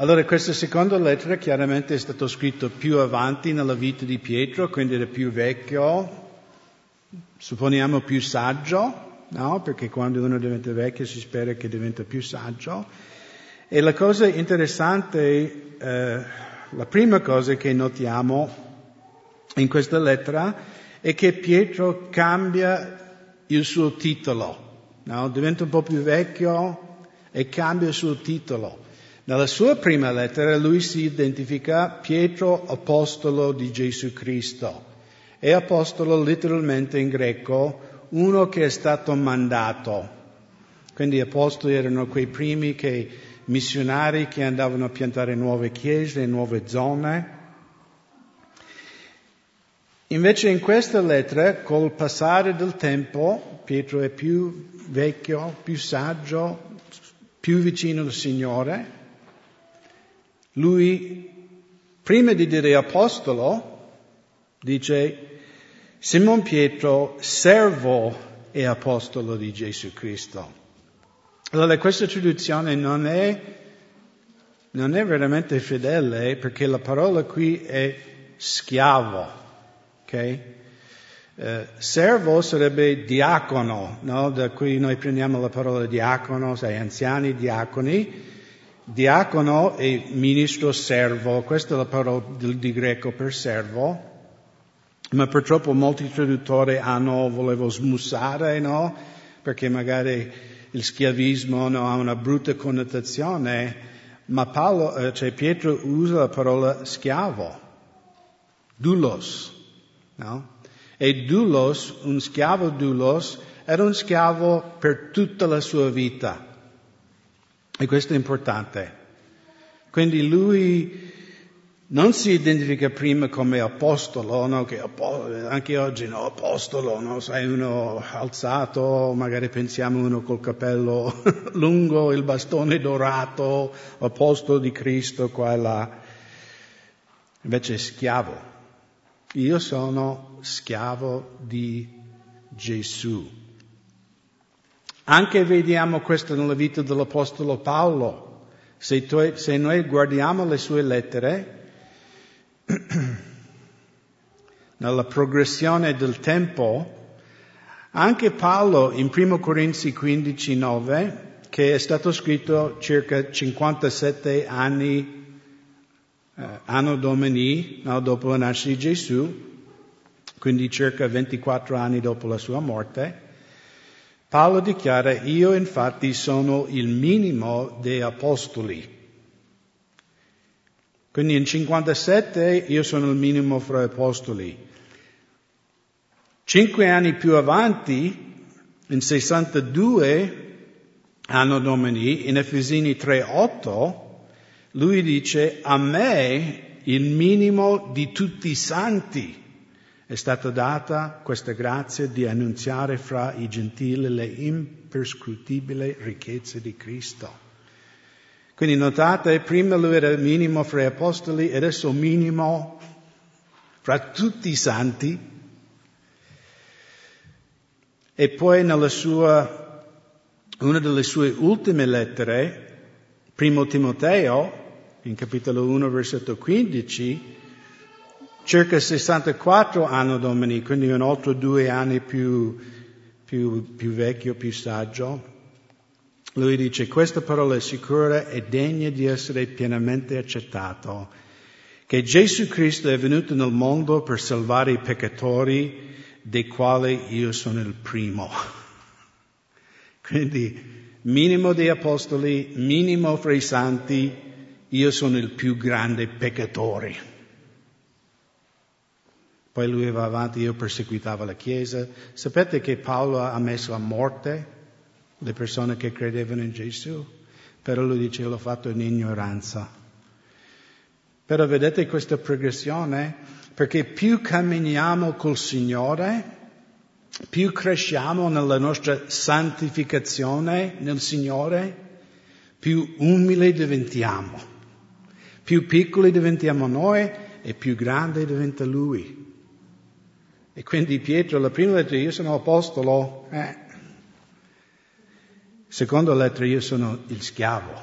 Allora questa seconda lettera chiaramente è stata scritta più avanti nella vita di Pietro, quindi era più vecchio, supponiamo più saggio, no? Perché quando uno diventa vecchio si spera che diventa più saggio. E la cosa interessante, eh, la prima cosa che notiamo in questa lettera è che Pietro cambia il suo titolo, no? diventa un po' più vecchio e cambia il suo titolo. Nella sua prima lettera lui si identifica Pietro, apostolo di Gesù Cristo. E apostolo letteralmente in greco uno che è stato mandato. Quindi gli apostoli erano quei primi che, missionari che andavano a piantare nuove chiese, nuove zone. Invece in questa lettera, col passare del tempo, Pietro è più vecchio, più saggio, più vicino al Signore. Lui, prima di dire apostolo, dice Simon Pietro, servo e apostolo di Gesù Cristo. Allora questa traduzione non è, non è veramente fedele perché la parola qui è schiavo. Okay? Eh, servo sarebbe diacono, no? da cui noi prendiamo la parola diacono, sai, anziani, diaconi. Diacono e ministro servo, questa è la parola di, greco per servo, ma purtroppo molti traduttori hanno, volevo smussare, no? Perché magari il schiavismo no, ha una brutta connotazione, ma Paolo, eh, cioè Pietro usa la parola schiavo, doulos, No? E Dulos, un schiavo Dulos, era un schiavo per tutta la sua vita. E questo è importante. Quindi lui non si identifica prima come apostolo, no? che anche oggi no, apostolo, no? sai uno alzato, magari pensiamo uno col capello lungo, il bastone dorato, apostolo di Cristo qua e là. Invece è schiavo. Io sono schiavo di Gesù. Anche vediamo questo nella vita dell'Apostolo Paolo. Se, tu, se noi guardiamo le sue lettere, nella progressione del tempo, anche Paolo in 1 Corinzi 15, 9, che è stato scritto circa 57 anni eh, anno domini, no, dopo la nascita di Gesù, quindi circa 24 anni dopo la sua morte, Paolo dichiara, io infatti sono il minimo dei apostoli. Quindi in 57 io sono il minimo fra apostoli. Cinque anni più avanti, in 62 anno domini, in Efesini 3.8, lui dice, a me il minimo di tutti i santi è stata data questa grazia di annunziare fra i gentili le imperscrutibili ricchezze di Cristo. Quindi notate, prima lui era minimo fra gli apostoli adesso minimo fra tutti i santi. E poi nella sua, una delle sue ultime lettere, primo Timoteo, in capitolo 1, versetto 15, circa 64 anni domini, quindi un altro due anni più, più, più vecchio, più saggio. Lui dice, questa parola è sicura e degna di essere pienamente accettato, che Gesù Cristo è venuto nel mondo per salvare i peccatori, dei quali io sono il primo. Quindi, minimo dei apostoli, minimo fra i santi, io sono il più grande peccatore. Poi lui va avanti, io perseguitavo la Chiesa. Sapete che Paolo ha messo a morte le persone che credevano in Gesù? Però lui dice, l'ho fatto in ignoranza. Però vedete questa progressione? Perché più camminiamo col Signore, più cresciamo nella nostra santificazione nel Signore, più umili diventiamo. Più piccoli diventiamo noi e più grande diventa Lui. E quindi Pietro, la prima lettera, io sono apostolo, eh. seconda lettera, io sono il schiavo.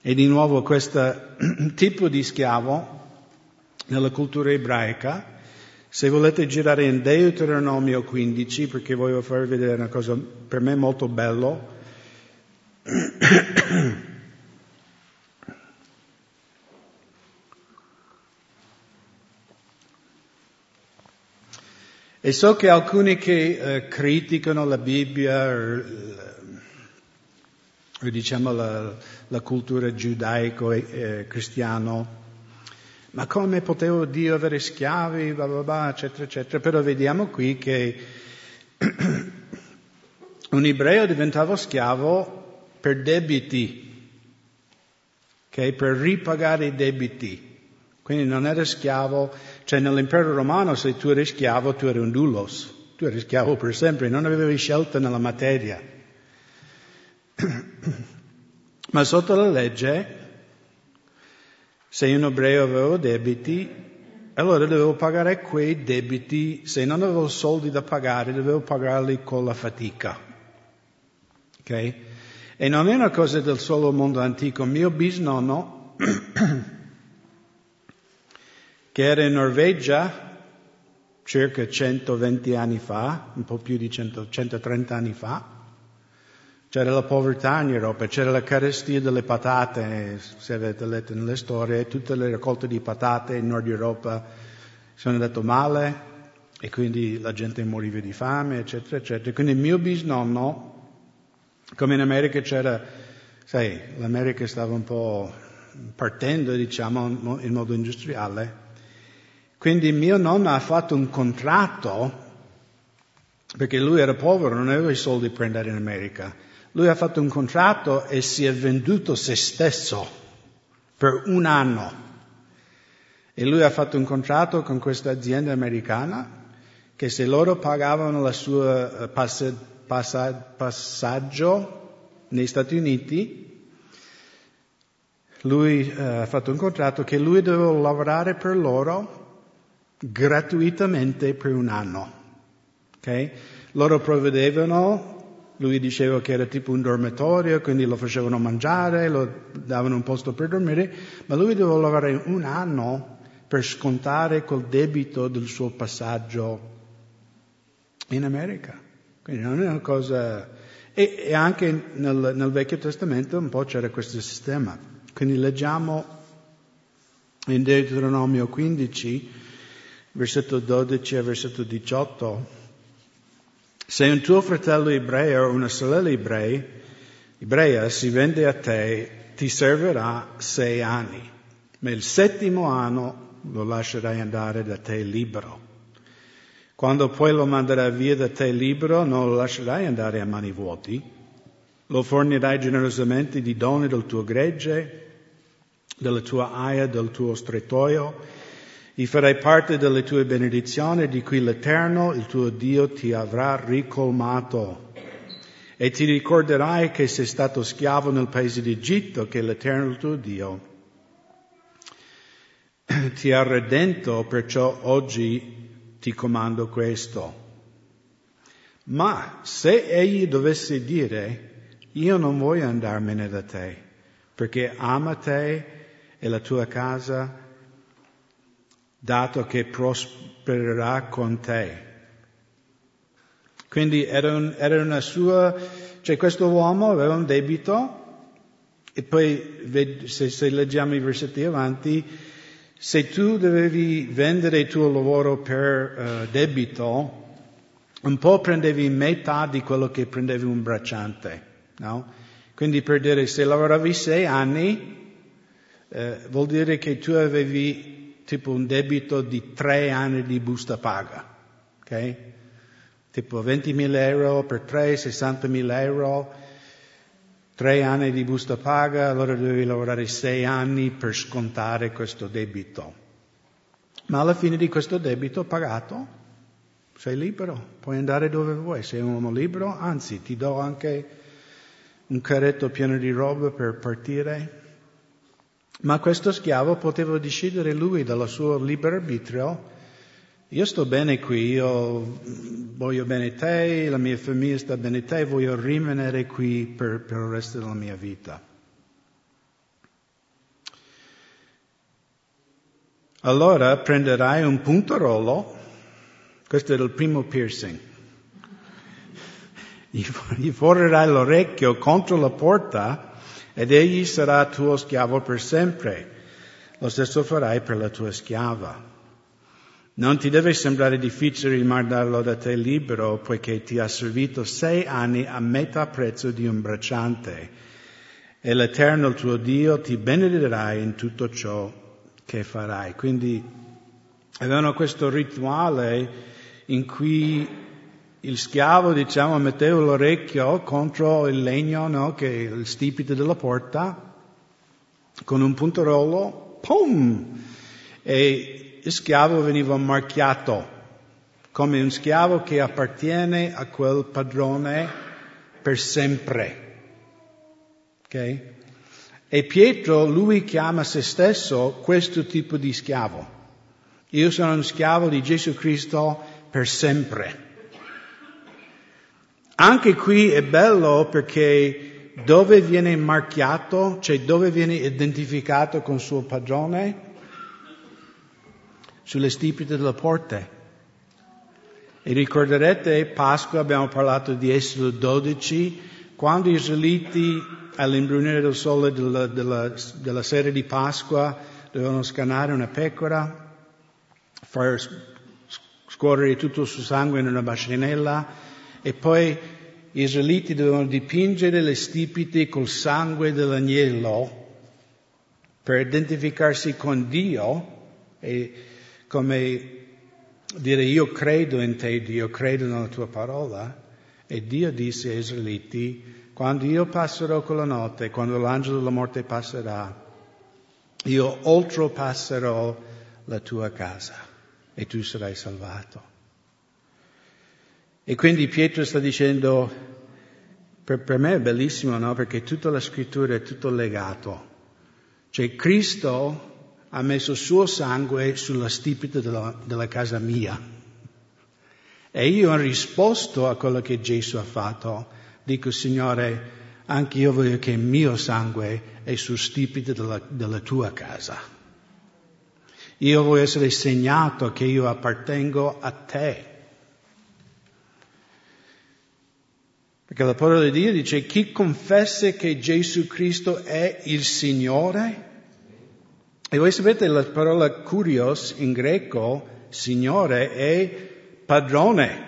E di nuovo questo tipo di schiavo nella cultura ebraica, se volete girare in Deuteronomio 15, perché voglio farvi vedere una cosa per me molto bella, E so che alcuni che eh, criticano la Bibbia, o, diciamo la, la cultura giudaico-cristiano, eh, ma come poteva Dio avere schiavi, bla bla bla, eccetera, eccetera. Però vediamo qui che un ebreo diventava schiavo per debiti, okay? per ripagare i debiti. Quindi non era schiavo, cioè nell'impero romano se tu eri schiavo tu eri un doulos, tu eri schiavo per sempre, non avevi scelta nella materia. Ma sotto la legge, se un ebreo aveva debiti, allora dovevo pagare quei debiti, se non avevo soldi da pagare, dovevo pagarli con la fatica. Ok? E non è una cosa del solo mondo antico. Mio bisnonno che era in Norvegia circa 120 anni fa, un po' più di 100, 130 anni fa. C'era la povertà in Europa, c'era la carestia delle patate, se avete letto nelle storie, tutte le raccolte di patate in Nord Europa sono andate male e quindi la gente moriva di fame, eccetera, eccetera. Quindi il mio bisnonno, come in America c'era, sai, l'America stava un po' partendo, diciamo, in modo industriale, quindi mio nonno ha fatto un contratto, perché lui era povero, non aveva i soldi per andare in America. Lui ha fatto un contratto e si è venduto se stesso per un anno. E lui ha fatto un contratto con questa azienda americana che se loro pagavano il suo eh, pass- pass- passaggio negli Stati Uniti, lui uh, ha fatto un contratto che lui doveva lavorare per loro gratuitamente per un anno. Okay? Loro provvedevano, lui diceva che era tipo un dormitorio, quindi lo facevano mangiare, lo davano un posto per dormire, ma lui doveva lavorare un anno per scontare quel debito del suo passaggio in America. Quindi non è una cosa... E, e anche nel, nel Vecchio Testamento un po' c'era questo sistema. Quindi leggiamo in Deuteronomio 15, versetto 12 e versetto 18, se un tuo fratello ebreo o una sorella ebrea, ebrea si vende a te, ti servirà sei anni, ma il settimo anno lo lascerai andare da te libero. Quando poi lo manderai via da te libero, non lo lascerai andare a mani vuoti, lo fornirai generosamente di doni del tuo gregge, della tua aia, del tuo strettoio, e farai parte delle tue benedizioni di cui l'Eterno, il tuo Dio, ti avrà ricolmato. E ti ricorderai che sei stato schiavo nel paese d'Egitto, che l'Eterno, il tuo Dio, ti ha redento, perciò oggi ti comando questo. Ma se egli dovesse dire, io non voglio andarmene da te, perché ama te e la tua casa, dato che prospererà con te. Quindi era, un, era una sua, cioè questo uomo aveva un debito e poi se, se leggiamo i versetti avanti, se tu dovevi vendere il tuo lavoro per uh, debito, un po' prendevi metà di quello che prendevi un bracciante, no? Quindi per dire se lavoravi sei anni, eh, vuol dire che tu avevi tipo un debito di tre anni di busta paga, ok? Tipo 20.000 euro per tre, 60.000 euro, tre anni di busta paga, allora dovevi lavorare sei anni per scontare questo debito. Ma alla fine di questo debito pagato sei libero, puoi andare dove vuoi, sei un uomo libero, anzi ti do anche un carretto pieno di roba per partire ma questo schiavo poteva decidere lui dal suo libero arbitrio, io sto bene qui, io voglio bene te, la mia famiglia sta bene te, voglio rimanere qui per, per il resto della mia vita. Allora prenderai un puntarollo, questo era il primo piercing, gli forerai l'orecchio contro la porta ed egli sarà tuo schiavo per sempre. Lo stesso farai per la tua schiava. Non ti deve sembrare difficile rimandarlo da te libero, poiché ti ha servito sei anni a metà prezzo di un bracciante. E l'Eterno, il tuo Dio, ti benedirà in tutto ciò che farai. Quindi avevano questo rituale in cui il schiavo, diciamo, metteva l'orecchio contro il legno, no, che è il stipite della porta, con un puntarolo, pum! E il schiavo veniva marchiato come un schiavo che appartiene a quel padrone per sempre. Ok? E Pietro, lui chiama se stesso questo tipo di schiavo. Io sono un schiavo di Gesù Cristo per sempre. Anche qui è bello perché dove viene marchiato, cioè dove viene identificato con suo padrone, sulle stipite delle porte. E ricorderete, Pasqua, abbiamo parlato di Esodo 12, quando gli israeliti all'imbrunire del sole della, della, della sera di Pasqua dovevano scannare una pecora, far scorrere tutto il suo sangue in una bacinella e poi gli israeliti dovevano dipingere le stipite col sangue dell'agnello per identificarsi con Dio e come dire io credo in te, Dio, credo nella tua parola. E Dio disse ai Israeliti, quando io passerò quella notte, quando l'angelo della morte passerà, io oltrepasserò la tua casa e tu sarai salvato. E quindi Pietro sta dicendo, per, per me è bellissimo, no? Perché tutta la scrittura è tutto legato. Cioè Cristo ha messo il suo sangue sulla stipite della, della casa mia. E io ho risposto a quello che Gesù ha fatto. Dico, Signore, anche io voglio che il mio sangue è sul stipite della, della tua casa. Io voglio essere segnato che io appartengo a te. Perché la parola di Dio dice, chi confessa che Gesù Cristo è il Signore, e voi sapete la parola curios in greco, signore, è padrone,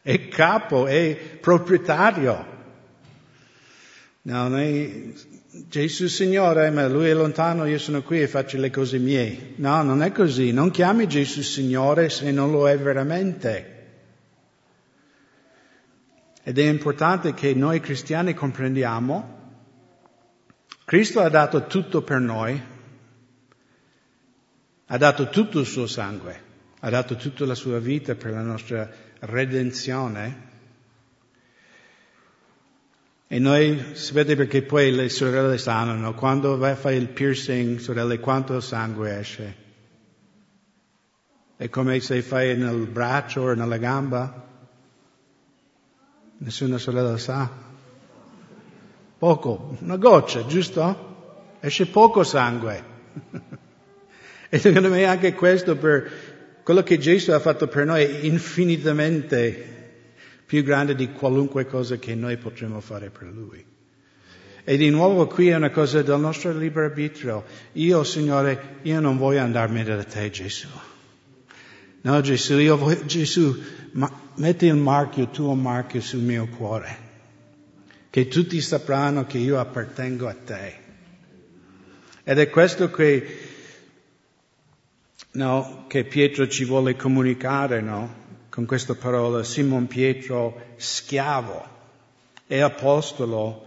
è capo, è proprietario. No, noi, Gesù Signore, ma Lui è lontano, io sono qui e faccio le cose mie. No, non è così. Non chiami Gesù Signore se non lo è veramente. Ed è importante che noi cristiani comprendiamo, Cristo ha dato tutto per noi, ha dato tutto il suo sangue, ha dato tutta la sua vita per la nostra redenzione. E noi, sapete perché poi le sorelle sanno, no? quando vai a fare il piercing, sorelle, quanto sangue esce? È come se fai nel braccio o nella gamba? Nessuna sorella sa. Poco, una goccia, giusto? Esce poco sangue. E secondo me anche questo per quello che Gesù ha fatto per noi è infinitamente più grande di qualunque cosa che noi potremmo fare per Lui. E di nuovo qui è una cosa del nostro libero arbitrio. Io, Signore, io non voglio andarmene da te, Gesù. No, Gesù, io voglio, Gesù, metti il marchio, il tuo marchio sul mio cuore. Che tutti sapranno che io appartengo a te. Ed è questo che no, che Pietro ci vuole comunicare, no? Con questa parola, Simon Pietro, schiavo e apostolo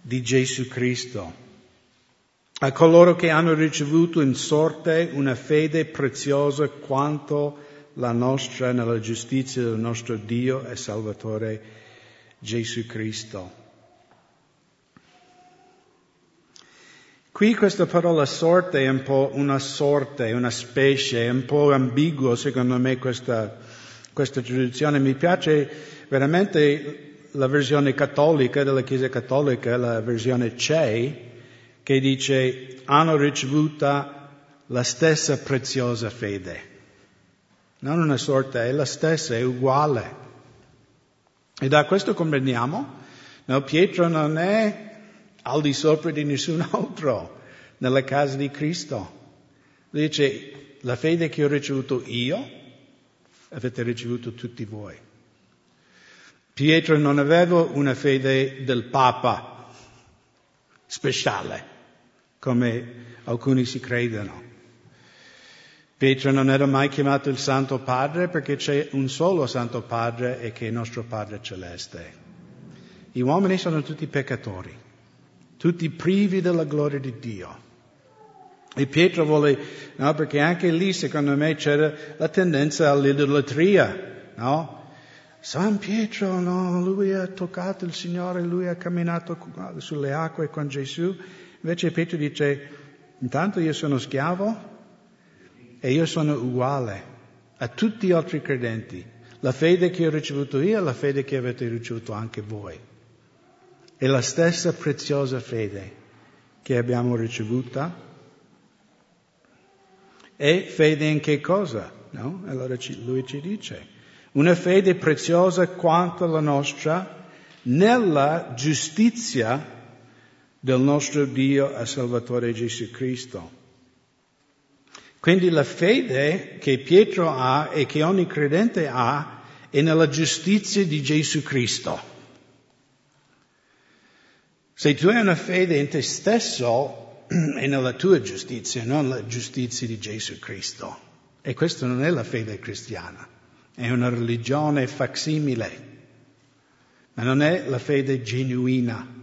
di Gesù Cristo. A coloro che hanno ricevuto in sorte una fede preziosa quanto la nostra nella giustizia del nostro Dio e Salvatore Gesù Cristo. Qui questa parola sorte è un po' una sorte, una specie, è un po' ambiguo secondo me questa, questa traduzione. Mi piace veramente la versione cattolica della Chiesa cattolica, la versione CE, che dice hanno ricevuta la stessa preziosa fede. Non una sorta, è la stessa, è uguale. E da questo comprendiamo, no, Pietro non è al di sopra di nessun altro nella casa di Cristo. Dice, la fede che ho ricevuto io, avete ricevuto tutti voi. Pietro non aveva una fede del Papa speciale, come alcuni si credono. Pietro non era mai chiamato il Santo Padre perché c'è un solo Santo Padre e che è il nostro Padre Celeste. Gli uomini sono tutti peccatori, tutti privi della gloria di Dio. E Pietro vuole, no, perché anche lì secondo me c'era la tendenza all'idolatria, no? San Pietro, no, lui ha toccato il Signore, lui ha camminato sulle acque con Gesù. Invece Pietro dice, intanto io sono schiavo e io sono uguale a tutti gli altri credenti. La fede che ho ricevuto io è la fede che avete ricevuto anche voi. È la stessa preziosa fede che abbiamo ricevuta e fede in che cosa? No? Allora lui ci dice, una fede preziosa quanto la nostra nella giustizia del nostro Dio e Salvatore Gesù Cristo. Quindi la fede che Pietro ha e che ogni credente ha è nella giustizia di Gesù Cristo. Se tu hai una fede in te stesso, è nella tua giustizia, non la giustizia di Gesù Cristo. E questa non è la fede cristiana, è una religione facsimile, ma non è la fede genuina.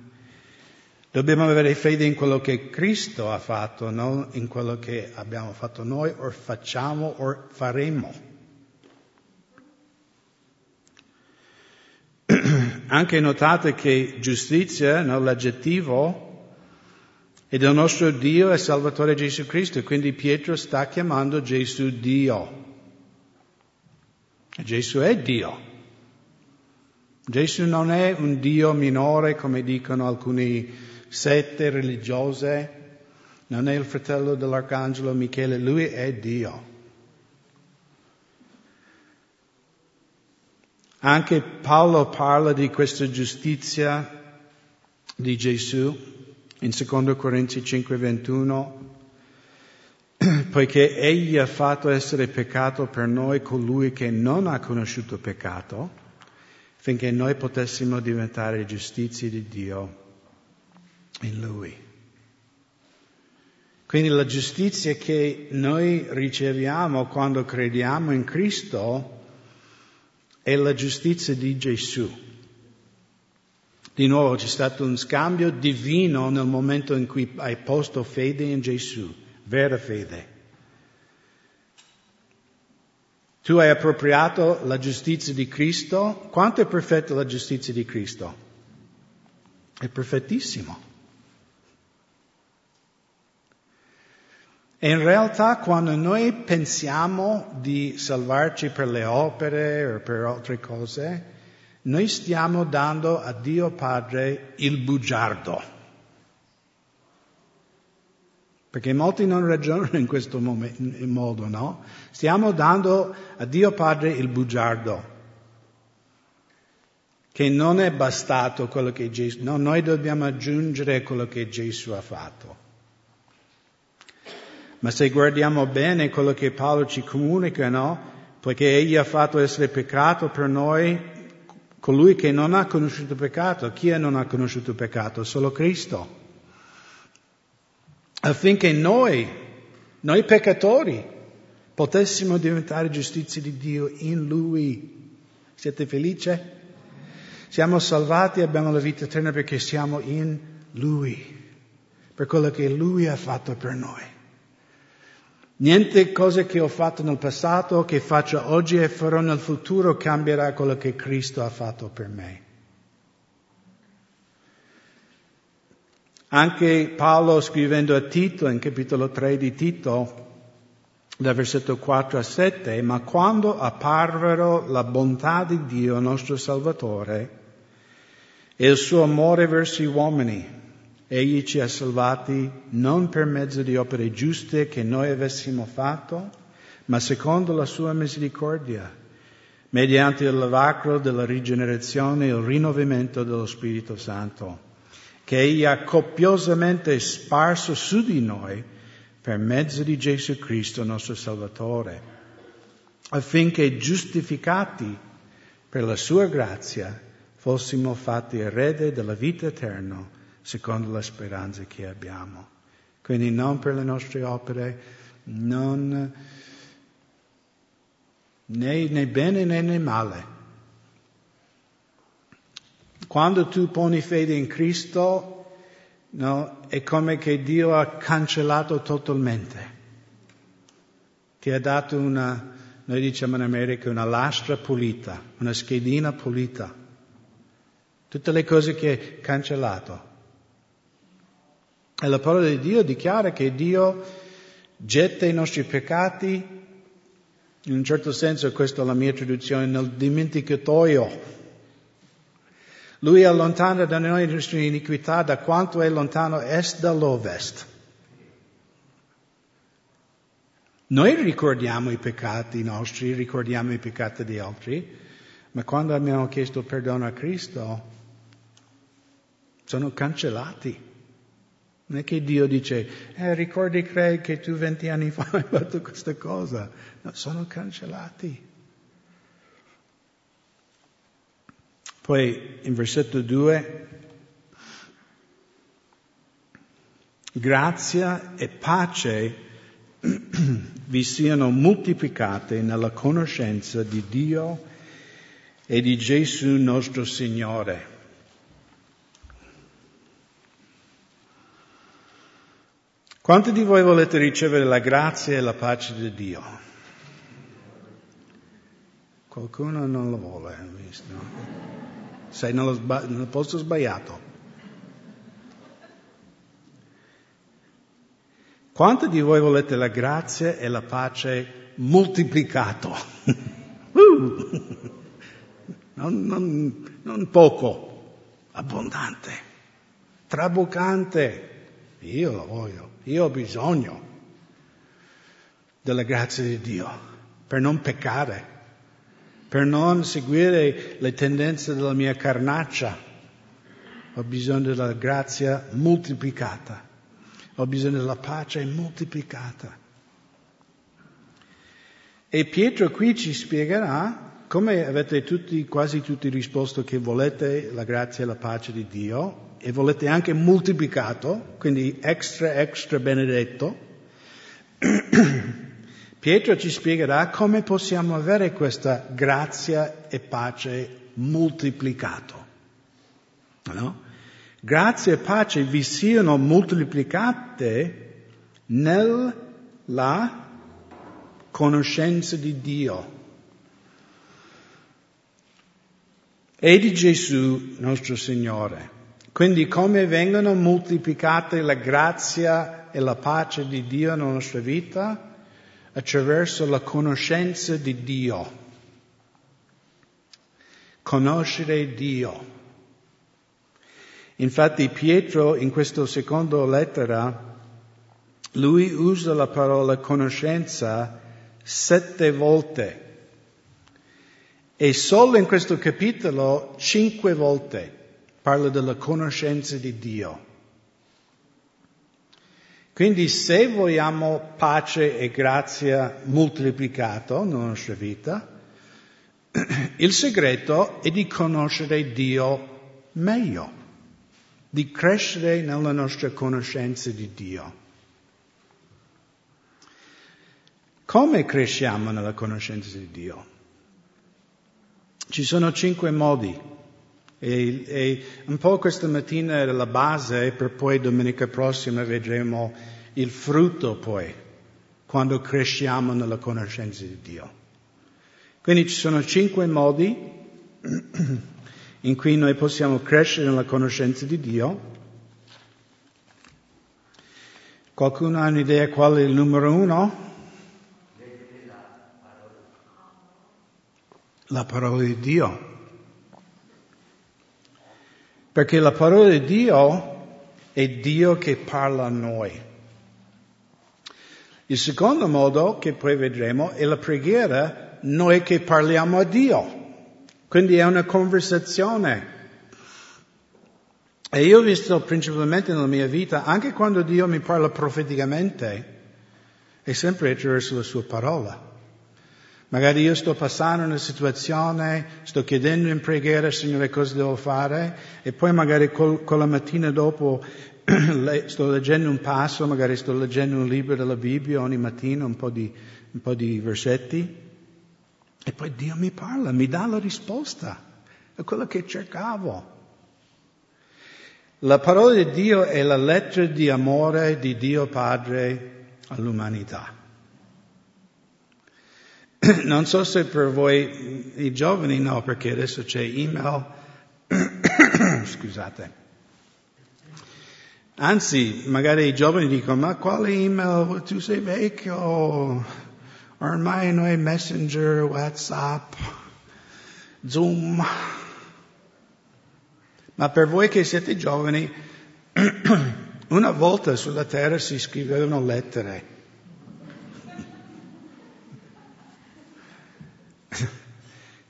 Dobbiamo avere fede in quello che Cristo ha fatto, non in quello che abbiamo fatto noi o facciamo o faremo. Anche notate che giustizia, no, l'aggettivo, e del nostro Dio e Salvatore Gesù Cristo. Quindi Pietro sta chiamando Gesù Dio. Gesù è Dio. Gesù non è un Dio minore come dicono alcune sette religiose, non è il fratello dell'Arcangelo Michele, lui è Dio. Anche Paolo parla di questa giustizia di Gesù in 2 Corinzi 5, 21, poiché egli ha fatto essere peccato per noi colui che non ha conosciuto peccato, finché noi potessimo diventare giustizia di Dio in lui. Quindi la giustizia che noi riceviamo quando crediamo in Cristo è la giustizia di Gesù. Di nuovo c'è stato un scambio divino nel momento in cui hai posto fede in Gesù, vera fede. Tu hai appropriato la giustizia di Cristo. Quanto è perfetta la giustizia di Cristo? È perfettissimo. E in realtà quando noi pensiamo di salvarci per le opere o per altre cose, noi stiamo dando a Dio Padre il bugiardo. Perché molti non ragionano in questo modo, no? Stiamo dando a Dio Padre il bugiardo. Che non è bastato quello che Gesù, no, noi dobbiamo aggiungere quello che Gesù ha fatto. Ma se guardiamo bene quello che Paolo ci comunica, no? Poiché egli ha fatto essere peccato per noi, colui che non ha conosciuto peccato. Chi non ha conosciuto peccato? Solo Cristo. Affinché noi, noi peccatori, potessimo diventare giustizia di Dio in Lui. Siete felici? Siamo salvati e abbiamo la vita eterna perché siamo in Lui, per quello che Lui ha fatto per noi. Niente cose che ho fatto nel passato, che faccio oggi e farò nel futuro cambierà quello che Cristo ha fatto per me. Anche Paolo scrivendo a Tito, in capitolo 3 di Tito, dal versetto 4 a 7, ma quando apparvero la bontà di Dio nostro Salvatore e il suo amore verso gli uomini, Egli ci ha salvati non per mezzo di opere giuste che noi avessimo fatto, ma secondo la sua misericordia, mediante il lavacro della rigenerazione e il rinnovamento dello Spirito Santo, che Egli ha copiosamente sparso su di noi per mezzo di Gesù Cristo nostro Salvatore, affinché giustificati per la sua grazia fossimo fatti erede della vita eterna secondo la speranza che abbiamo. Quindi non per le nostre opere, non né, né bene né, né male. Quando tu poni fede in Cristo, no, è come che Dio ha cancellato totalmente. Ti ha dato una, noi diciamo in America, una lastra pulita, una schedina pulita. Tutte le cose che è cancellato. E la parola di Dio dichiara che Dio getta i nostri peccati, in un certo senso questa è la mia traduzione, nel dimenticatoio. Lui allontana da noi le nostre iniquità da quanto è lontano est dall'ovest. Noi ricordiamo i peccati nostri, ricordiamo i peccati di altri, ma quando abbiamo chiesto perdono a Cristo, sono cancellati. Non è che Dio dice, eh, ricordi Craig che tu venti anni fa hai fatto questa cosa. No, sono cancellati. Poi in versetto 2, grazia e pace vi siano moltiplicate nella conoscenza di Dio e di Gesù nostro Signore Quanti di voi volete ricevere la grazia e la pace di Dio? Qualcuno non lo vuole, visto? Sei nello, sba- nel posto sbagliato. Quanti di voi volete la grazia e la pace moltiplicato? uh! non, non, non poco, abbondante, traboccante. Io lo voglio. Io ho bisogno della grazia di Dio per non peccare, per non seguire le tendenze della mia carnaccia. Ho bisogno della grazia moltiplicata. Ho bisogno della pace moltiplicata. E Pietro qui ci spiegherà come avete tutti, quasi tutti risposto che volete la grazia e la pace di Dio, e volete anche moltiplicato, quindi extra, extra benedetto, Pietro ci spiegherà come possiamo avere questa grazia e pace moltiplicato. No? Grazia e pace vi siano moltiplicate nella conoscenza di Dio e di Gesù nostro Signore. Quindi come vengono moltiplicate la grazia e la pace di Dio nella nostra vita? Attraverso la conoscenza di Dio. Conoscere Dio. Infatti Pietro in questa seconda lettera, lui usa la parola conoscenza sette volte e solo in questo capitolo cinque volte parla della conoscenza di Dio. Quindi se vogliamo pace e grazia moltiplicato nella nostra vita, il segreto è di conoscere Dio meglio, di crescere nella nostra conoscenza di Dio. Come cresciamo nella conoscenza di Dio? Ci sono cinque modi. E, e, un po' questa mattina era la base per poi domenica prossima vedremo il frutto poi, quando cresciamo nella conoscenza di Dio. Quindi ci sono cinque modi in cui noi possiamo crescere nella conoscenza di Dio. Qualcuno ha un'idea qual è il numero uno? La parola di Dio. Perché la parola di Dio è Dio che parla a noi. Il secondo modo che poi vedremo è la preghiera, noi che parliamo a Dio. Quindi è una conversazione. E io ho visto principalmente nella mia vita, anche quando Dio mi parla profeticamente, è sempre attraverso la sua parola. Magari io sto passando una situazione, sto chiedendo in preghiera, Signore, cosa devo fare, e poi magari con la mattina dopo sto leggendo un passo, magari sto leggendo un libro della Bibbia ogni mattina, un po' di, un po di versetti, e poi Dio mi parla, mi dà la risposta a quello che cercavo. La parola di Dio è la lettera di amore di Dio Padre all'umanità. Non so se per voi i giovani no, perché adesso c'è email. Scusate. Anzi, magari i giovani dicono, ma quale email? Tu sei vecchio. Ormai noi Messenger, WhatsApp, Zoom. Ma per voi che siete giovani, una volta sulla terra si scrivevano lettere.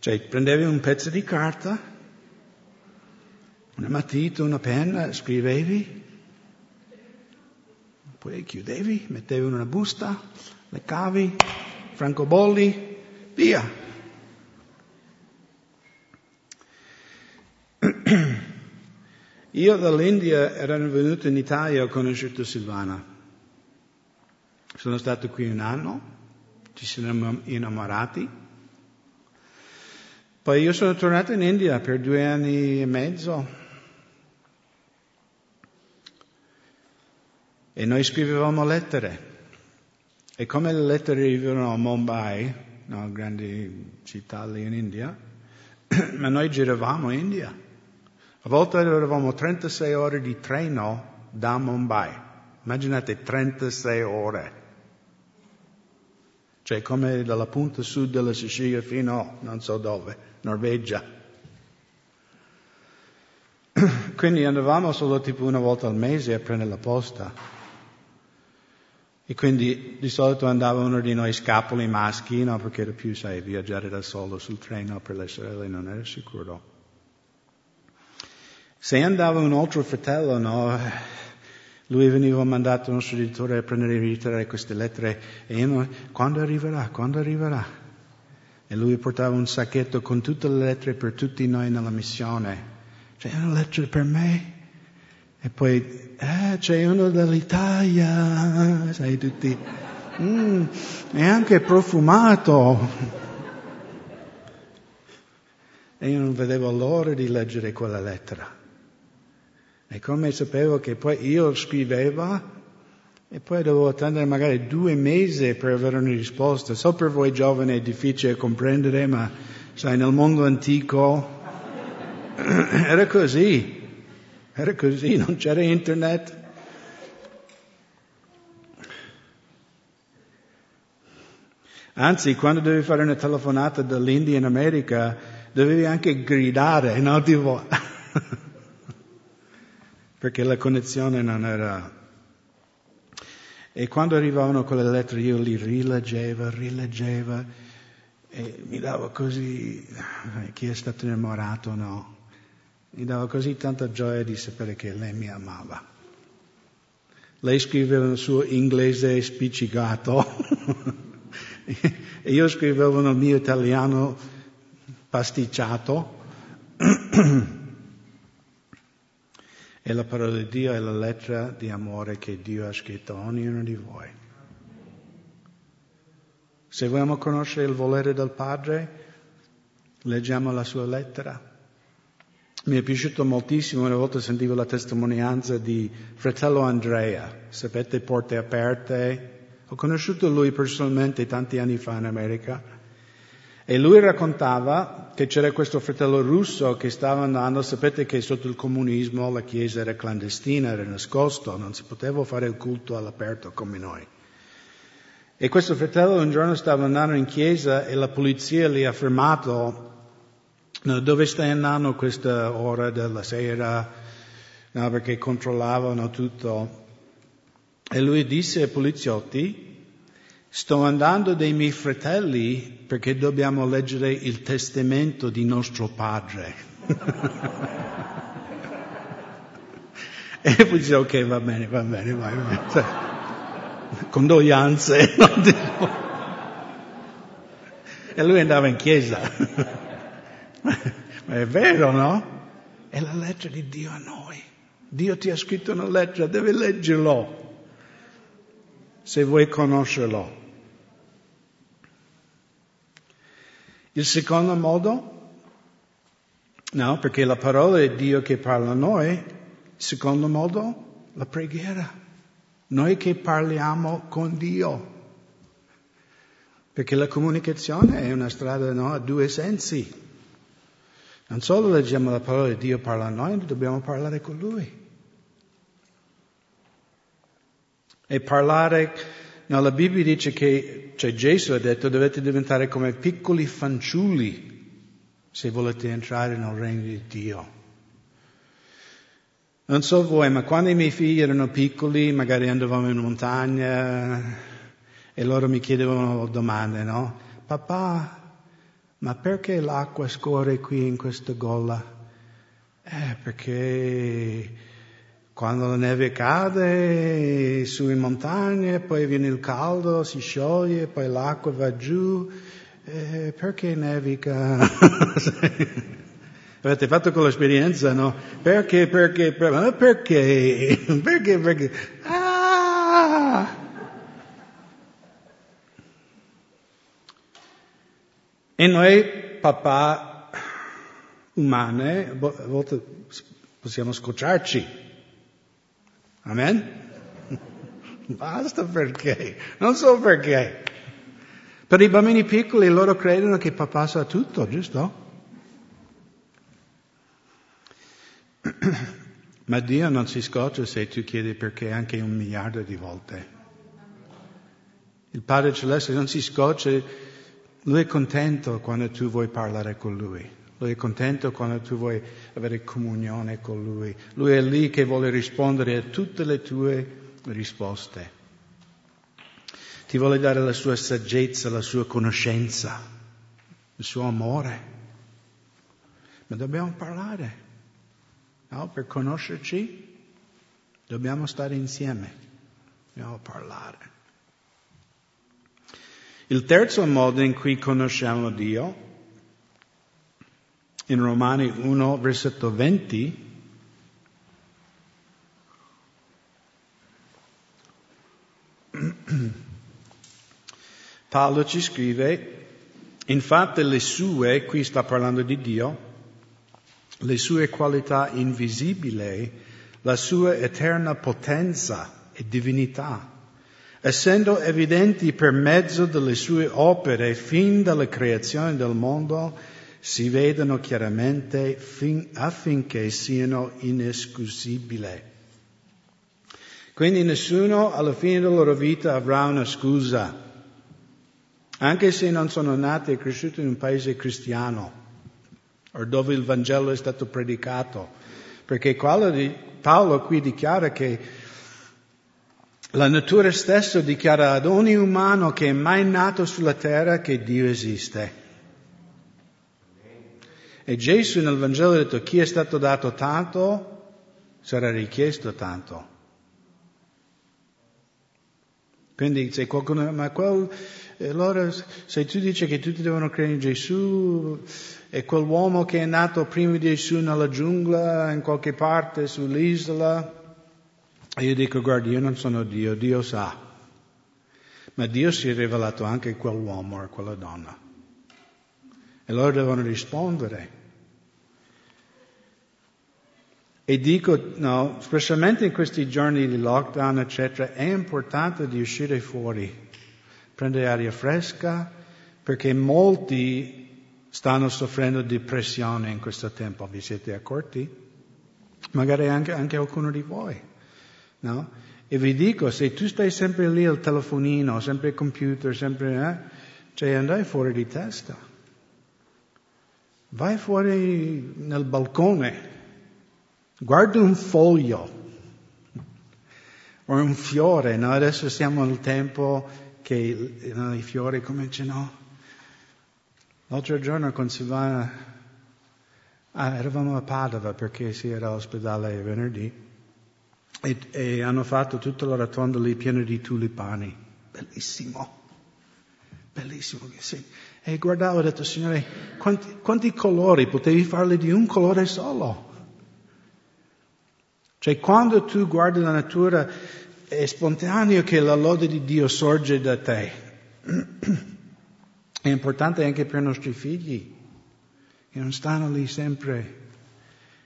Cioè, prendevi un pezzo di carta, una matita, una penna, scrivevi, poi chiudevi, mettevi in una busta, le cavi, francobolli, via. Io dall'India ero venuto in Italia e ho conosciuto Silvana. Sono stato qui un anno, ci siamo innamorati poi io sono tornato in India per due anni e mezzo e noi scrivevamo lettere. E come le lettere arrivano a Mumbai, una grande città lì in India, ma noi giravamo in India. A volte avevamo 36 ore di treno da Mumbai. Immaginate 36 ore. Cioè come dalla punta sud della Sicilia fino a non so dove. Norvegia. Quindi andavamo solo tipo una volta al mese a prendere la posta. E quindi di solito andava uno di noi scapoli maschi, no? Perché era più, sai, viaggiare da solo sul treno per le sorelle non era sicuro. Se andava un altro fratello, no? Lui veniva mandato al nostro editore a prendere e ritirare queste lettere e io, quando arriverà, quando arriverà? E lui portava un sacchetto con tutte le lettere per tutti noi nella missione. C'è una lettera per me? E poi, eh, c'è uno dall'Italia, sai tutti, mm, è anche profumato. E io non vedevo l'ora di leggere quella lettera. E come sapevo che poi io scrivevo, e poi dovevo attendere magari due mesi per avere una risposta. So per voi giovani è difficile comprendere, ma sai, nel mondo antico era così. Era così, non c'era internet. Anzi, quando dovevi fare una telefonata dall'India in America, dovevi anche gridare, no? Tipo... perché la connessione non era e quando arrivavano quelle lettere io li rileggevo, rileggevo e mi dava così, eh, chi è stato innamorato o no, mi dava così tanta gioia di sapere che lei mi amava. Lei scriveva il suo inglese spiccicato e io scrivevo nel mio italiano pasticciato. E la parola di Dio è la lettera di amore che Dio ha scritto a ognuno di voi. Se vogliamo conoscere il volere del Padre, leggiamo la sua lettera. Mi è piaciuto moltissimo, una volta sentivo la testimonianza di fratello Andrea, sapete, porte aperte. Ho conosciuto lui personalmente tanti anni fa in America e lui raccontava che c'era questo fratello russo che stava andando, sapete che sotto il comunismo la chiesa era clandestina, era nascosto, non si poteva fare il culto all'aperto come noi. E questo fratello un giorno stava andando in chiesa e la polizia gli ha fermato, dove stai andando questa ora della sera? no, perché controllavano tutto. E lui disse ai poliziotti, sto andando dai miei fratelli perché dobbiamo leggere il testamento di nostro padre. e poi dice, ok, va bene, va bene, vai. Cioè, condoglianze. e lui andava in chiesa. Ma è vero, no? È la lettera di Dio a noi. Dio ti ha scritto una lettera, devi leggerlo se vuoi conoscerlo. Il secondo modo? No, perché la parola è Dio che parla a noi. Il secondo modo? La preghiera. Noi che parliamo con Dio. Perché la comunicazione è una strada no, a due sensi. Non solo leggiamo la parola di Dio parla a noi, dobbiamo parlare con Lui. E parlare, no, la Bibbia dice che, cioè Gesù ha detto, dovete diventare come piccoli fanciulli se volete entrare nel regno di Dio. Non so voi, ma quando i miei figli erano piccoli, magari andavamo in montagna e loro mi chiedevano domande, no? Papà, ma perché l'acqua scorre qui in questa gola? Eh, perché quando la neve cade su in montagne, poi viene il caldo, si scioglie, poi l'acqua va giù, eh, perché nevica? Avete fatto quell'esperienza, no? Perché, perché, perché, perché, perché, perché, ah! E noi, papà umane, a volte possiamo scocciarci. Amen? Basta perché, non so perché. Per i bambini piccoli loro credono che papà sa tutto, giusto? Ma Dio non si scoccia se tu chiedi perché anche un miliardo di volte. Il Padre Celeste non si scoccia lui è contento quando tu vuoi parlare con Lui. Lui è contento quando tu vuoi avere comunione con Lui. Lui è lì che vuole rispondere a tutte le tue risposte. Ti vuole dare la sua saggezza, la sua conoscenza, il suo amore. Ma dobbiamo parlare. No? Per conoscerci dobbiamo stare insieme. Dobbiamo parlare. Il terzo modo in cui conosciamo Dio, in Romani 1, versetto 20, Paolo ci scrive, infatti le sue, qui sta parlando di Dio, le sue qualità invisibili, la sua eterna potenza e divinità essendo evidenti per mezzo delle sue opere fin dalla creazione del mondo, si vedono chiaramente fin, affinché siano inescusibili. Quindi nessuno alla fine della loro vita avrà una scusa, anche se non sono nati e cresciuti in un paese cristiano o dove il Vangelo è stato predicato, perché Paolo qui dichiara che la natura stessa dichiara ad ogni umano che è mai nato sulla terra che Dio esiste. E Gesù nel Vangelo ha detto chi è stato dato tanto sarà richiesto tanto. Quindi se qualcuno, ma quel, allora se tu dici che tutti devono credere in Gesù e quell'uomo che è nato prima di Gesù nella giungla, in qualche parte sull'isola, io dico, guardi, io non sono Dio, Dio sa. Ma Dio si è rivelato anche a quell'uomo a quella donna. E loro devono rispondere. E dico, no, specialmente in questi giorni di lockdown, eccetera, è importante di uscire fuori, prendere aria fresca, perché molti stanno soffrendo di depressione in questo tempo. Vi siete accorti? Magari anche, anche qualcuno di voi. No? E vi dico, se tu stai sempre lì al telefonino, sempre al computer, sempre, eh, cioè andai fuori di testa. Vai fuori nel balcone, Guarda un foglio o un fiore, no? Adesso siamo nel tempo che no, i fiori cominciano. L'altro giorno con Silvana, ah, eravamo a Padova perché si era all'ospedale venerdì e, e hanno fatto tutta la rotonda lì piena di tulipani. Bellissimo. Bellissimo. Sì. E guardavo e ho detto, Signore, quanti, quanti colori? Potevi farli di un colore solo. Cioè quando tu guardi la natura è spontaneo che la lode di Dio sorge da te. È importante anche per i nostri figli, che non stanno lì sempre,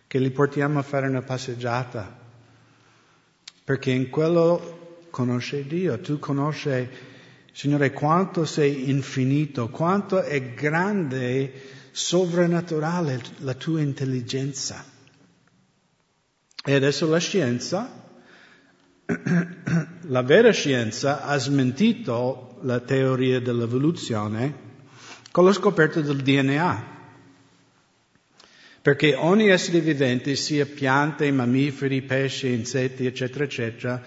che li portiamo a fare una passeggiata, perché in quello conosce Dio, tu conosci, Signore, quanto sei infinito, quanto è grande, sovrannaturale la tua intelligenza. E adesso la scienza, la vera scienza ha smentito la teoria dell'evoluzione con la scoperta del DNA. Perché ogni essere vivente, sia piante, mammiferi, pesci, insetti, eccetera, eccetera,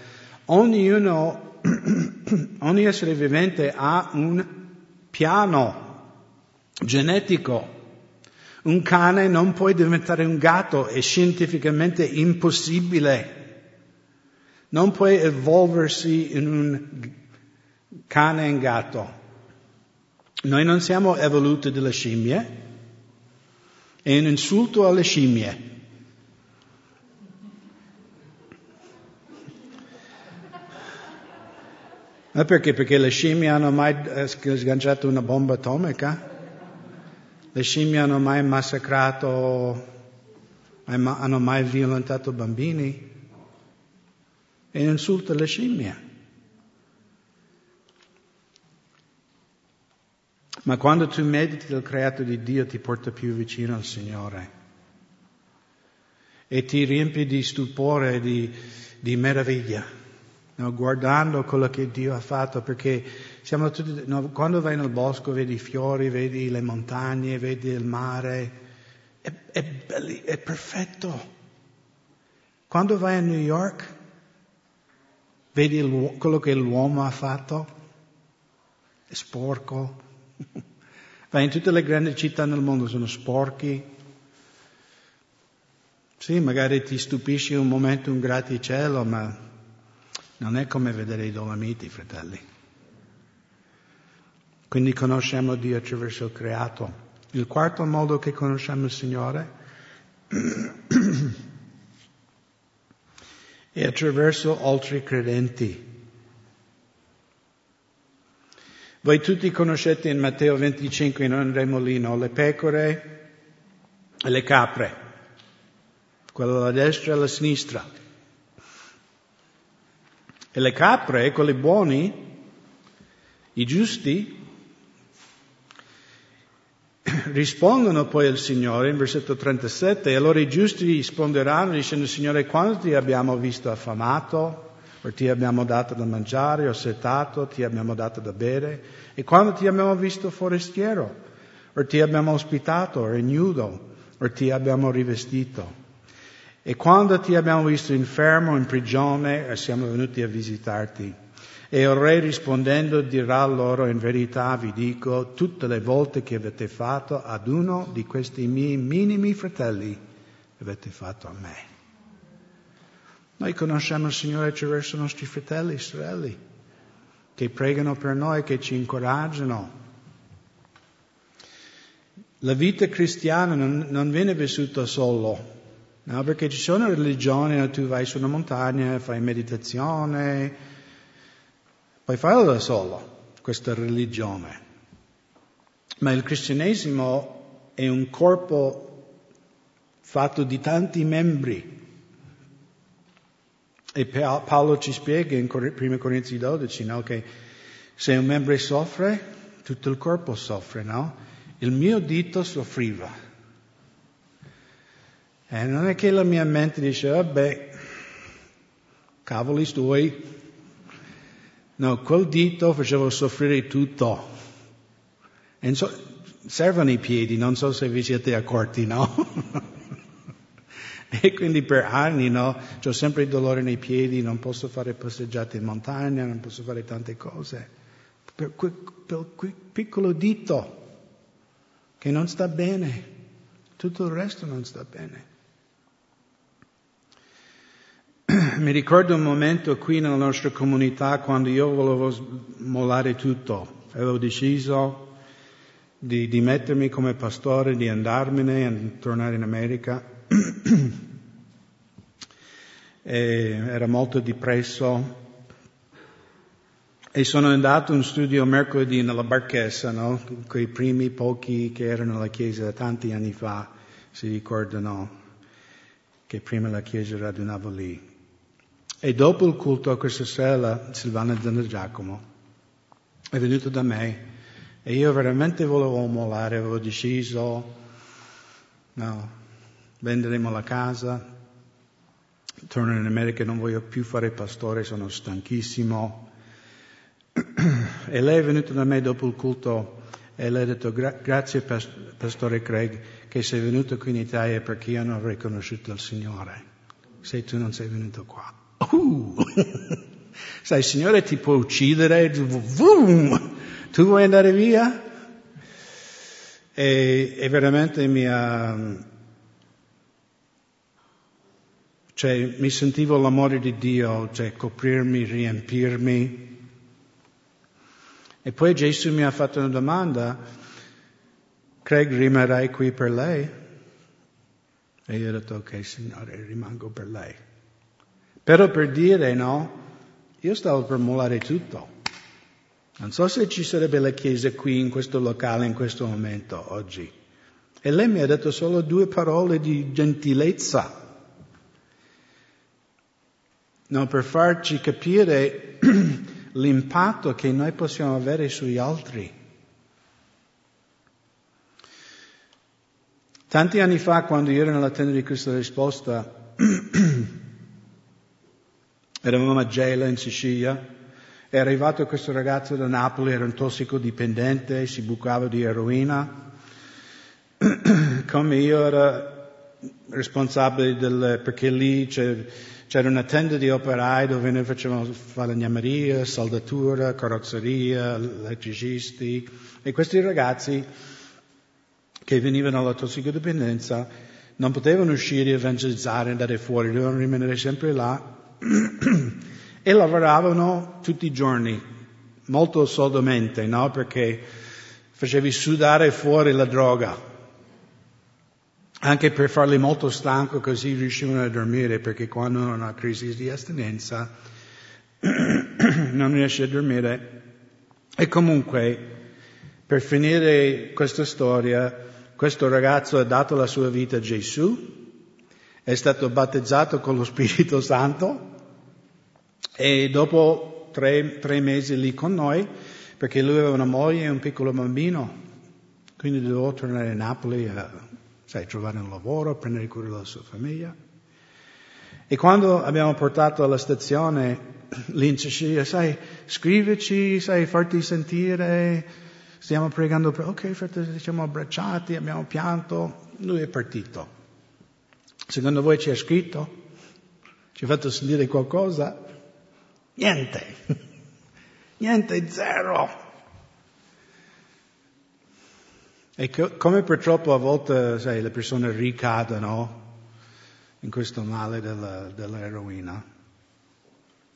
ognuno, ogni essere vivente ha un piano genetico. Un cane non può diventare un gatto, è scientificamente impossibile. Non può evolversi in un cane in gatto. Noi non siamo evoluti dalle scimmie, è un insulto alle scimmie. Ma perché? Perché le scimmie hanno mai eh, sganciato una bomba atomica? Le scimmie hanno mai massacrato, hanno mai violentato bambini? È un insulto alle scimmie. Ma quando tu mediti del creato di Dio ti porta più vicino al Signore e ti riempie di stupore, di, di meraviglia, no? guardando quello che Dio ha fatto, perché siamo tutti, no? quando vai nel bosco vedi i fiori, vedi le montagne, vedi il mare, è, è, belli, è perfetto. Quando vai a New York, vedi quello che l'uomo ha fatto, è sporco, Vai in tutte le grandi città nel mondo, sono sporchi. Sì, magari ti stupisci un momento un grattacielo, ma non è come vedere i Dolomiti, fratelli. Quindi conosciamo Dio attraverso il creato. Il quarto modo che conosciamo il Signore è attraverso altri credenti. Voi tutti conoscete in Matteo 25, non andremo lì, no? Le pecore e le capre, quella alla destra e alla sinistra. E le capre, quelli buoni, i giusti, rispondono poi al Signore in versetto 37 e allora i giusti risponderanno dicendo Signore quando ti abbiamo visto affamato o ti abbiamo dato da mangiare o setato, ti abbiamo dato da bere, e quando ti abbiamo visto forestiero, o ti abbiamo ospitato, o ignudo, o ti abbiamo rivestito. E quando ti abbiamo visto infermo, in prigione, e siamo venuti a visitarti. E il re rispondendo dirà loro, in verità vi dico, tutte le volte che avete fatto ad uno di questi miei minimi fratelli, avete fatto a me. Noi conosciamo il Signore attraverso i nostri fratelli e sorelle che pregano per noi, che ci incoraggiano. La vita cristiana non, non viene vissuta solo, no? perché ci sono religioni, tu vai su una montagna, fai meditazione, puoi farlo da solo, questa religione. Ma il cristianesimo è un corpo fatto di tanti membri e Paolo ci spiega in 1 Corinzi 12 no, che se un membro soffre, tutto il corpo soffre, no? Il mio dito soffriva. E non è che la mia mente dice, vabbè, cavoli tuoi. No, quel dito faceva soffrire tutto. E so, servono i piedi, non so se vi siete accorti, no? E quindi per anni, no, ho sempre il dolore nei piedi, non posso fare passeggiate in montagna, non posso fare tante cose. Per quel, per quel piccolo dito che non sta bene, tutto il resto non sta bene. Mi ricordo un momento qui nella nostra comunità quando io volevo mollare tutto, avevo deciso di, mettermi come pastore, di andarmene e tornare in America. era molto depresso e sono andato in studio mercoledì nella barchessa, no? quei primi pochi che erano alla chiesa tanti anni fa, si ricordano che prima la chiesa radunava lì. E dopo il culto questa sera Silvana Zanda Giacomo è venuto da me e io veramente volevo mollare, avevo deciso, no, venderemo la casa, torno in America, non voglio più fare pastore, sono stanchissimo. E lei è venuta da me dopo il culto e le ha detto grazie pastore Craig che sei venuto qui in Italia perché io non avrei conosciuto il Signore se tu non sei venuto qua. Sai, il Signore ti può uccidere, boom, tu vuoi andare via? E, e veramente mi ha... Cioè, mi sentivo l'amore di Dio, cioè coprirmi, riempirmi. E poi Gesù mi ha fatto una domanda, Craig rimarrai qui per lei? E io ho detto, ok Signore, rimango per lei. Però per dire no, io stavo per mollare tutto. Non so se ci sarebbe la Chiesa qui in questo locale in questo momento oggi. E lei mi ha detto solo due parole di gentilezza. No, per farci capire l'impatto che noi possiamo avere sugli altri. Tanti anni fa, quando io ero nella tenda di questa risposta, eravamo a Gela in Sicilia, è arrivato questo ragazzo da Napoli, era un tossicodipendente, si bucava di eroina. Come io ero responsabile del, perché lì c'era una tenda di operai dove noi facevamo falegnameria, saldatura, carrozzeria, elettricisti. E questi ragazzi che venivano alla tossicodipendenza non potevano uscire, evangelizzare, andare fuori, dovevano rimanere sempre là. E lavoravano tutti i giorni, molto soldamente, no? Perché facevi sudare fuori la droga. Anche per farli molto stanco così riuscivano a dormire, perché quando hanno una crisi di astinenza non riesci a dormire. E comunque, per finire questa storia, questo ragazzo ha dato la sua vita a Gesù, è stato battezzato con lo Spirito Santo, e dopo tre, tre mesi lì con noi, perché lui aveva una moglie e un piccolo bambino, quindi dovevo tornare a Napoli a sai, trovare un lavoro, prendere cura della sua famiglia. E quando abbiamo portato alla stazione Sicilia, sai, scrivici, sai, farti sentire, stiamo pregando per, ok, fratelli, siamo abbracciati, abbiamo pianto, lui è partito. Secondo voi ci ha scritto? Ci ha fatto sentire qualcosa? Niente. Niente, zero. E co- come purtroppo a volte, sai, le persone ricadono in questo male della, dell'eroina.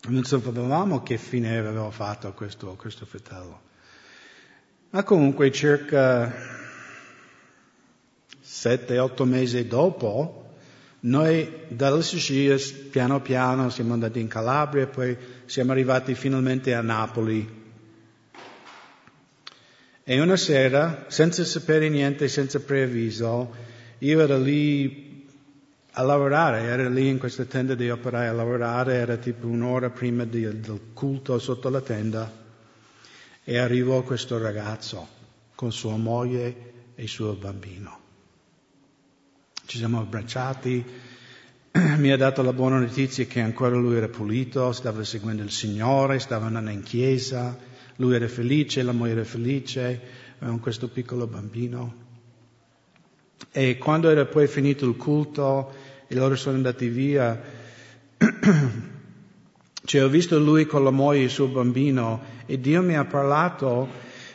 Non sapevamo che fine aveva fatto questo, questo fratello. Ma comunque circa sette, otto mesi dopo, noi dalla Sicilia piano piano siamo andati in Calabria, poi siamo arrivati finalmente a Napoli. E una sera, senza sapere niente, senza preavviso, io ero lì a lavorare, ero lì in questa tenda di operai a lavorare, era tipo un'ora prima di, del culto sotto la tenda, e arrivò questo ragazzo con sua moglie e suo bambino. Ci siamo abbracciati, mi ha dato la buona notizia che ancora lui era pulito, stava seguendo il Signore, stava andando in chiesa, lui era felice, la moglie era felice, con questo piccolo bambino. E quando era poi finito il culto, e loro sono andati via, cioè ho visto lui con la moglie e il suo bambino e Dio mi ha parlato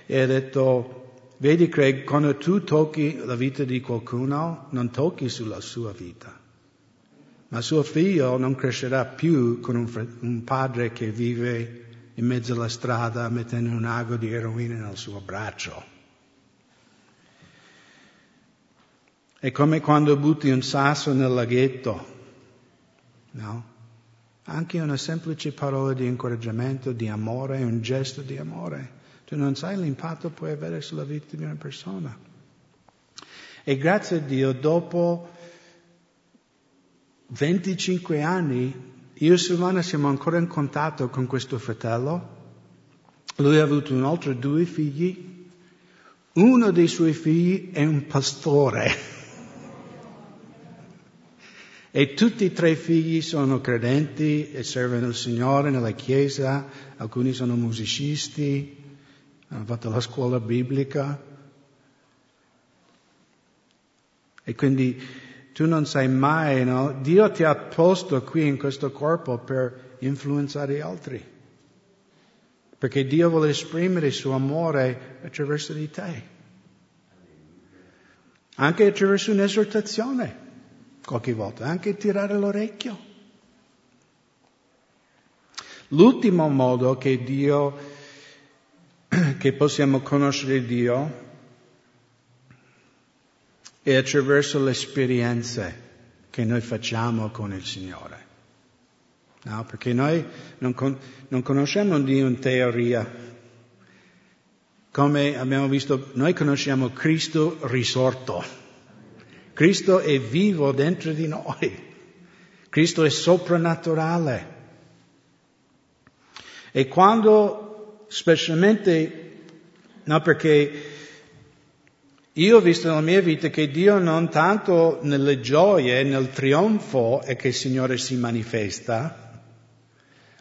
e ha detto, vedi Craig, quando tu tocchi la vita di qualcuno, non tocchi sulla sua vita. Ma suo figlio non crescerà più con un, un padre che vive in mezzo alla strada mettendo un ago di eroina nel suo braccio. È come quando butti un sasso nel laghetto, no? Anche una semplice parola di incoraggiamento, di amore, un gesto di amore. Tu non sai l'impatto che puoi avere sulla vita di una persona. E grazie a Dio, dopo 25 anni, io e Silvana siamo ancora in contatto con questo fratello. Lui ha avuto un altro due figli. Uno dei suoi figli è un pastore. E tutti e tre i figli sono credenti e servono il Signore nella Chiesa, alcuni sono musicisti, hanno fatto la scuola biblica. E quindi tu non sai mai, no? Dio ti ha posto qui in questo corpo per influenzare altri. Perché Dio vuole esprimere il suo amore attraverso di te. Anche attraverso un'esortazione qualche volta, anche tirare l'orecchio. L'ultimo modo che Dio, che possiamo conoscere Dio, è attraverso le esperienze che noi facciamo con il Signore. No, perché noi non, con, non conosciamo Dio in teoria. Come abbiamo visto, noi conosciamo Cristo risorto. Cristo è vivo dentro di noi. Cristo è soprannaturale. E quando, specialmente, no perché io ho visto nella mia vita che Dio non tanto nelle gioie, nel trionfo è che il Signore si manifesta,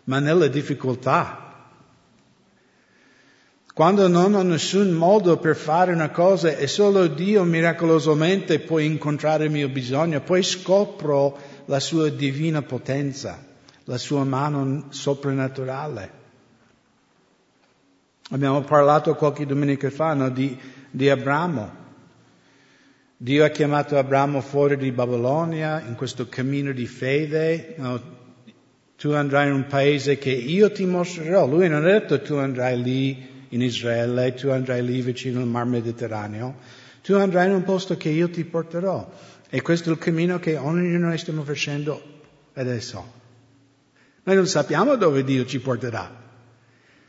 ma nelle difficoltà. Quando non ho nessun modo per fare una cosa e solo Dio miracolosamente può incontrare il mio bisogno, poi scopro la sua divina potenza, la sua mano soprannaturale. Abbiamo parlato qualche domenica fa no, di, di Abramo. Dio ha chiamato Abramo fuori di Babilonia in questo cammino di fede. No, tu andrai in un paese che io ti mostrerò. Lui non ha detto tu andrai lì in Israele, tu andrai lì vicino al Mar Mediterraneo, tu andrai in un posto che io ti porterò. E questo è il cammino che ognuno di noi stiamo facendo adesso. Noi non sappiamo dove Dio ci porterà.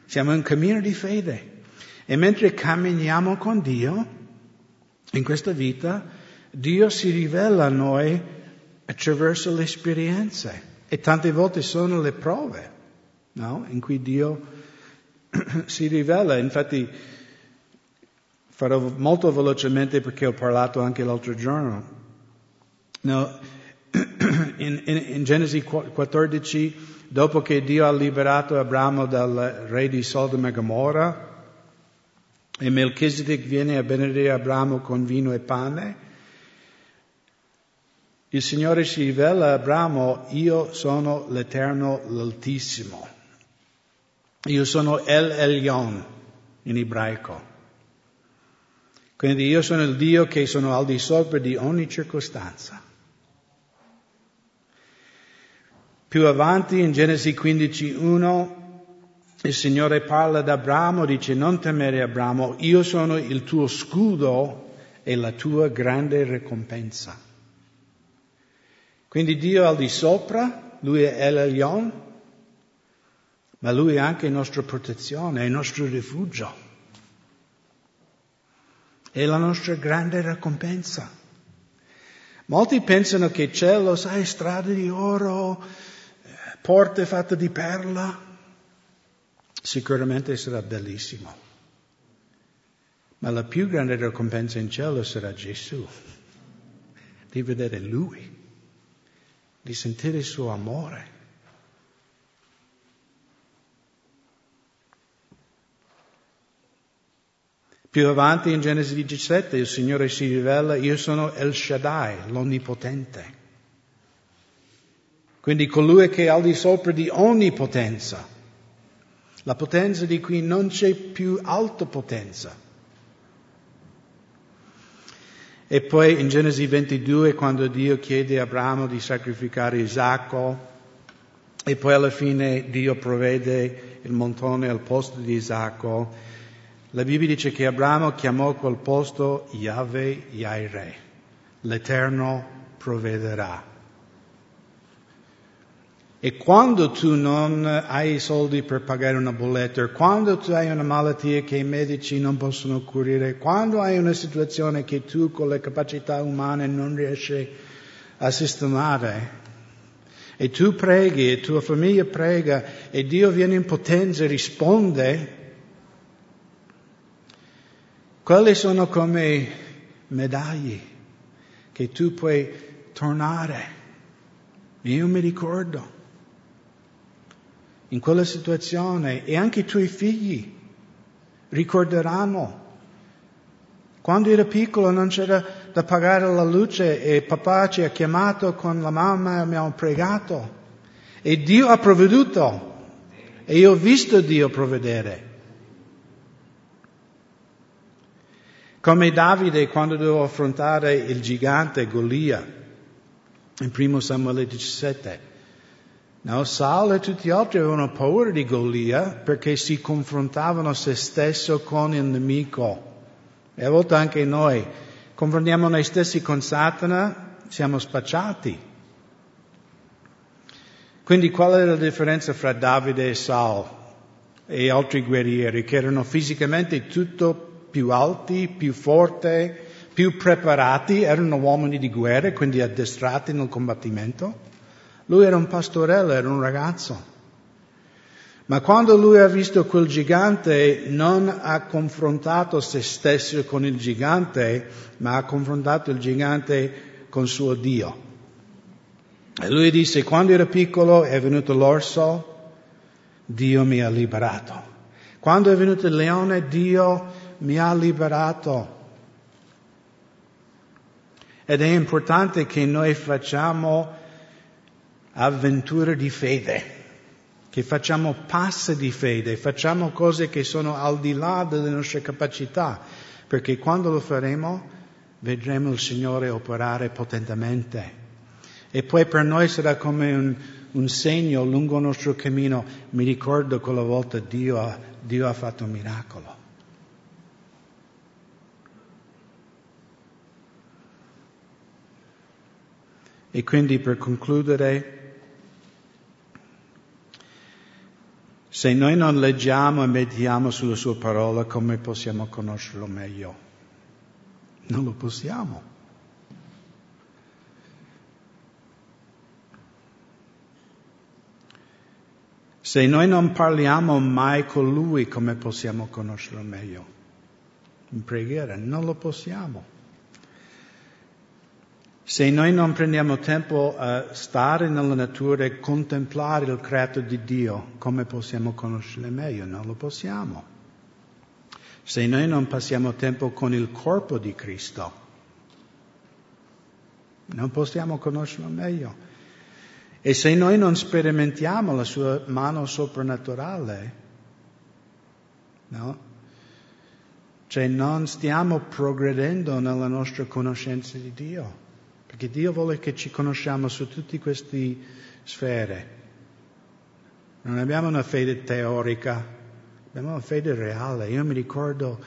Siamo in un cammino di fede. E mentre camminiamo con Dio, in questa vita, Dio si rivela a noi attraverso le esperienze. E tante volte sono le prove, no? In cui Dio si rivela, infatti farò molto velocemente perché ho parlato anche l'altro giorno. No, in, in, in, Genesi 14, dopo che Dio ha liberato Abramo dal re di Sodoma e Gomorra, e Melchizedek viene a benedire Abramo con vino e pane, il Signore si rivela a Abramo, io sono l'Eterno, l'Altissimo. Io sono El Elyon in ebraico. Quindi io sono il Dio che sono al di sopra di ogni circostanza. Più avanti in Genesi 15.1 il Signore parla ad Abramo, dice non temere Abramo, io sono il tuo scudo e la tua grande ricompensa. Quindi Dio al di sopra, Lui è El Elyon, ma Lui è anche nostra protezione, è il nostro rifugio, è la nostra grande ricompensa. Molti pensano che cielo, sai, strade di oro, porte fatte di perla, sicuramente sarà bellissimo. Ma la più grande ricompensa in cielo sarà Gesù, di vedere Lui, di sentire il suo amore. Più avanti in Genesi 17 il Signore si rivela, io sono El Shaddai, l'Onnipotente. Quindi colui che è al di sopra di ogni potenza. La potenza di cui non c'è più alta potenza. E poi in Genesi 22, quando Dio chiede a Abramo di sacrificare Isacco, e poi alla fine Dio provvede il montone al posto di Isacco, la Bibbia dice che Abramo chiamò quel posto Yahweh Yaireh, l'Eterno provvederà. E quando tu non hai i soldi per pagare una bolletta, quando tu hai una malattia che i medici non possono curare, quando hai una situazione che tu con le capacità umane non riesci a sistemare, e tu preghi e tua famiglia prega e Dio viene in potenza e risponde, quelle sono come medaglie che tu puoi tornare. Io mi ricordo in quella situazione e anche i tuoi figli ricorderanno. Quando ero piccolo non c'era da pagare la luce e papà ci ha chiamato con la mamma e abbiamo pregato e Dio ha provveduto e io ho visto Dio provvedere. Come Davide quando doveva affrontare il gigante Golia in 1 Samuele 17. No, Saul e tutti gli altri avevano paura di Golia perché si confrontavano se stesso con il nemico. E a volte anche noi confrontiamo noi stessi con Satana, siamo spacciati. Quindi qual è la differenza fra Davide e Saul e altri guerrieri che erano fisicamente tutto più alti, più forti, più preparati, erano uomini di guerra, quindi addestrati nel combattimento? Lui era un pastorello, era un ragazzo. Ma quando lui ha visto quel gigante non ha confrontato se stesso con il gigante, ma ha confrontato il gigante con suo Dio. E lui disse, quando ero piccolo è venuto l'orso, Dio mi ha liberato. Quando è venuto il leone, Dio mi ha liberato. Ed è importante che noi facciamo avventure di fede, che facciamo passi di fede, facciamo cose che sono al di là delle nostre capacità, perché quando lo faremo vedremo il Signore operare potentemente. E poi per noi sarà come un, un segno lungo il nostro cammino. Mi ricordo quella volta Dio Dio ha fatto un miracolo. E quindi per concludere, Se noi non leggiamo e meditiamo sulla sua parola, come possiamo conoscerlo meglio? Non lo possiamo. Se noi non parliamo mai con Lui, come possiamo conoscerlo meglio? In preghiera, non lo possiamo. Se noi non prendiamo tempo a stare nella natura e contemplare il creato di Dio, come possiamo conoscerlo meglio? Non lo possiamo. Se noi non passiamo tempo con il corpo di Cristo, non possiamo conoscerlo meglio. E se noi non sperimentiamo la sua mano soprannaturale, no? Cioè non stiamo progredendo nella nostra conoscenza di Dio. Perché Dio vuole che ci conosciamo su tutte queste sfere. Non abbiamo una fede teorica, abbiamo una fede reale. Io mi ricordo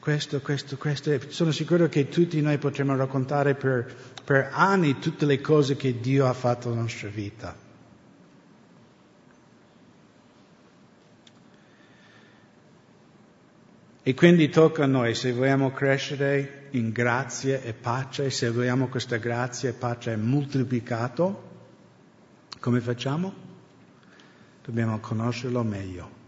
questo, questo, questo. Sono sicuro che tutti noi potremmo raccontare per, per anni tutte le cose che Dio ha fatto nella nostra vita. E quindi tocca a noi, se vogliamo crescere in grazia e pace, se vogliamo questa grazia e pace moltiplicato, come facciamo? Dobbiamo conoscerlo meglio.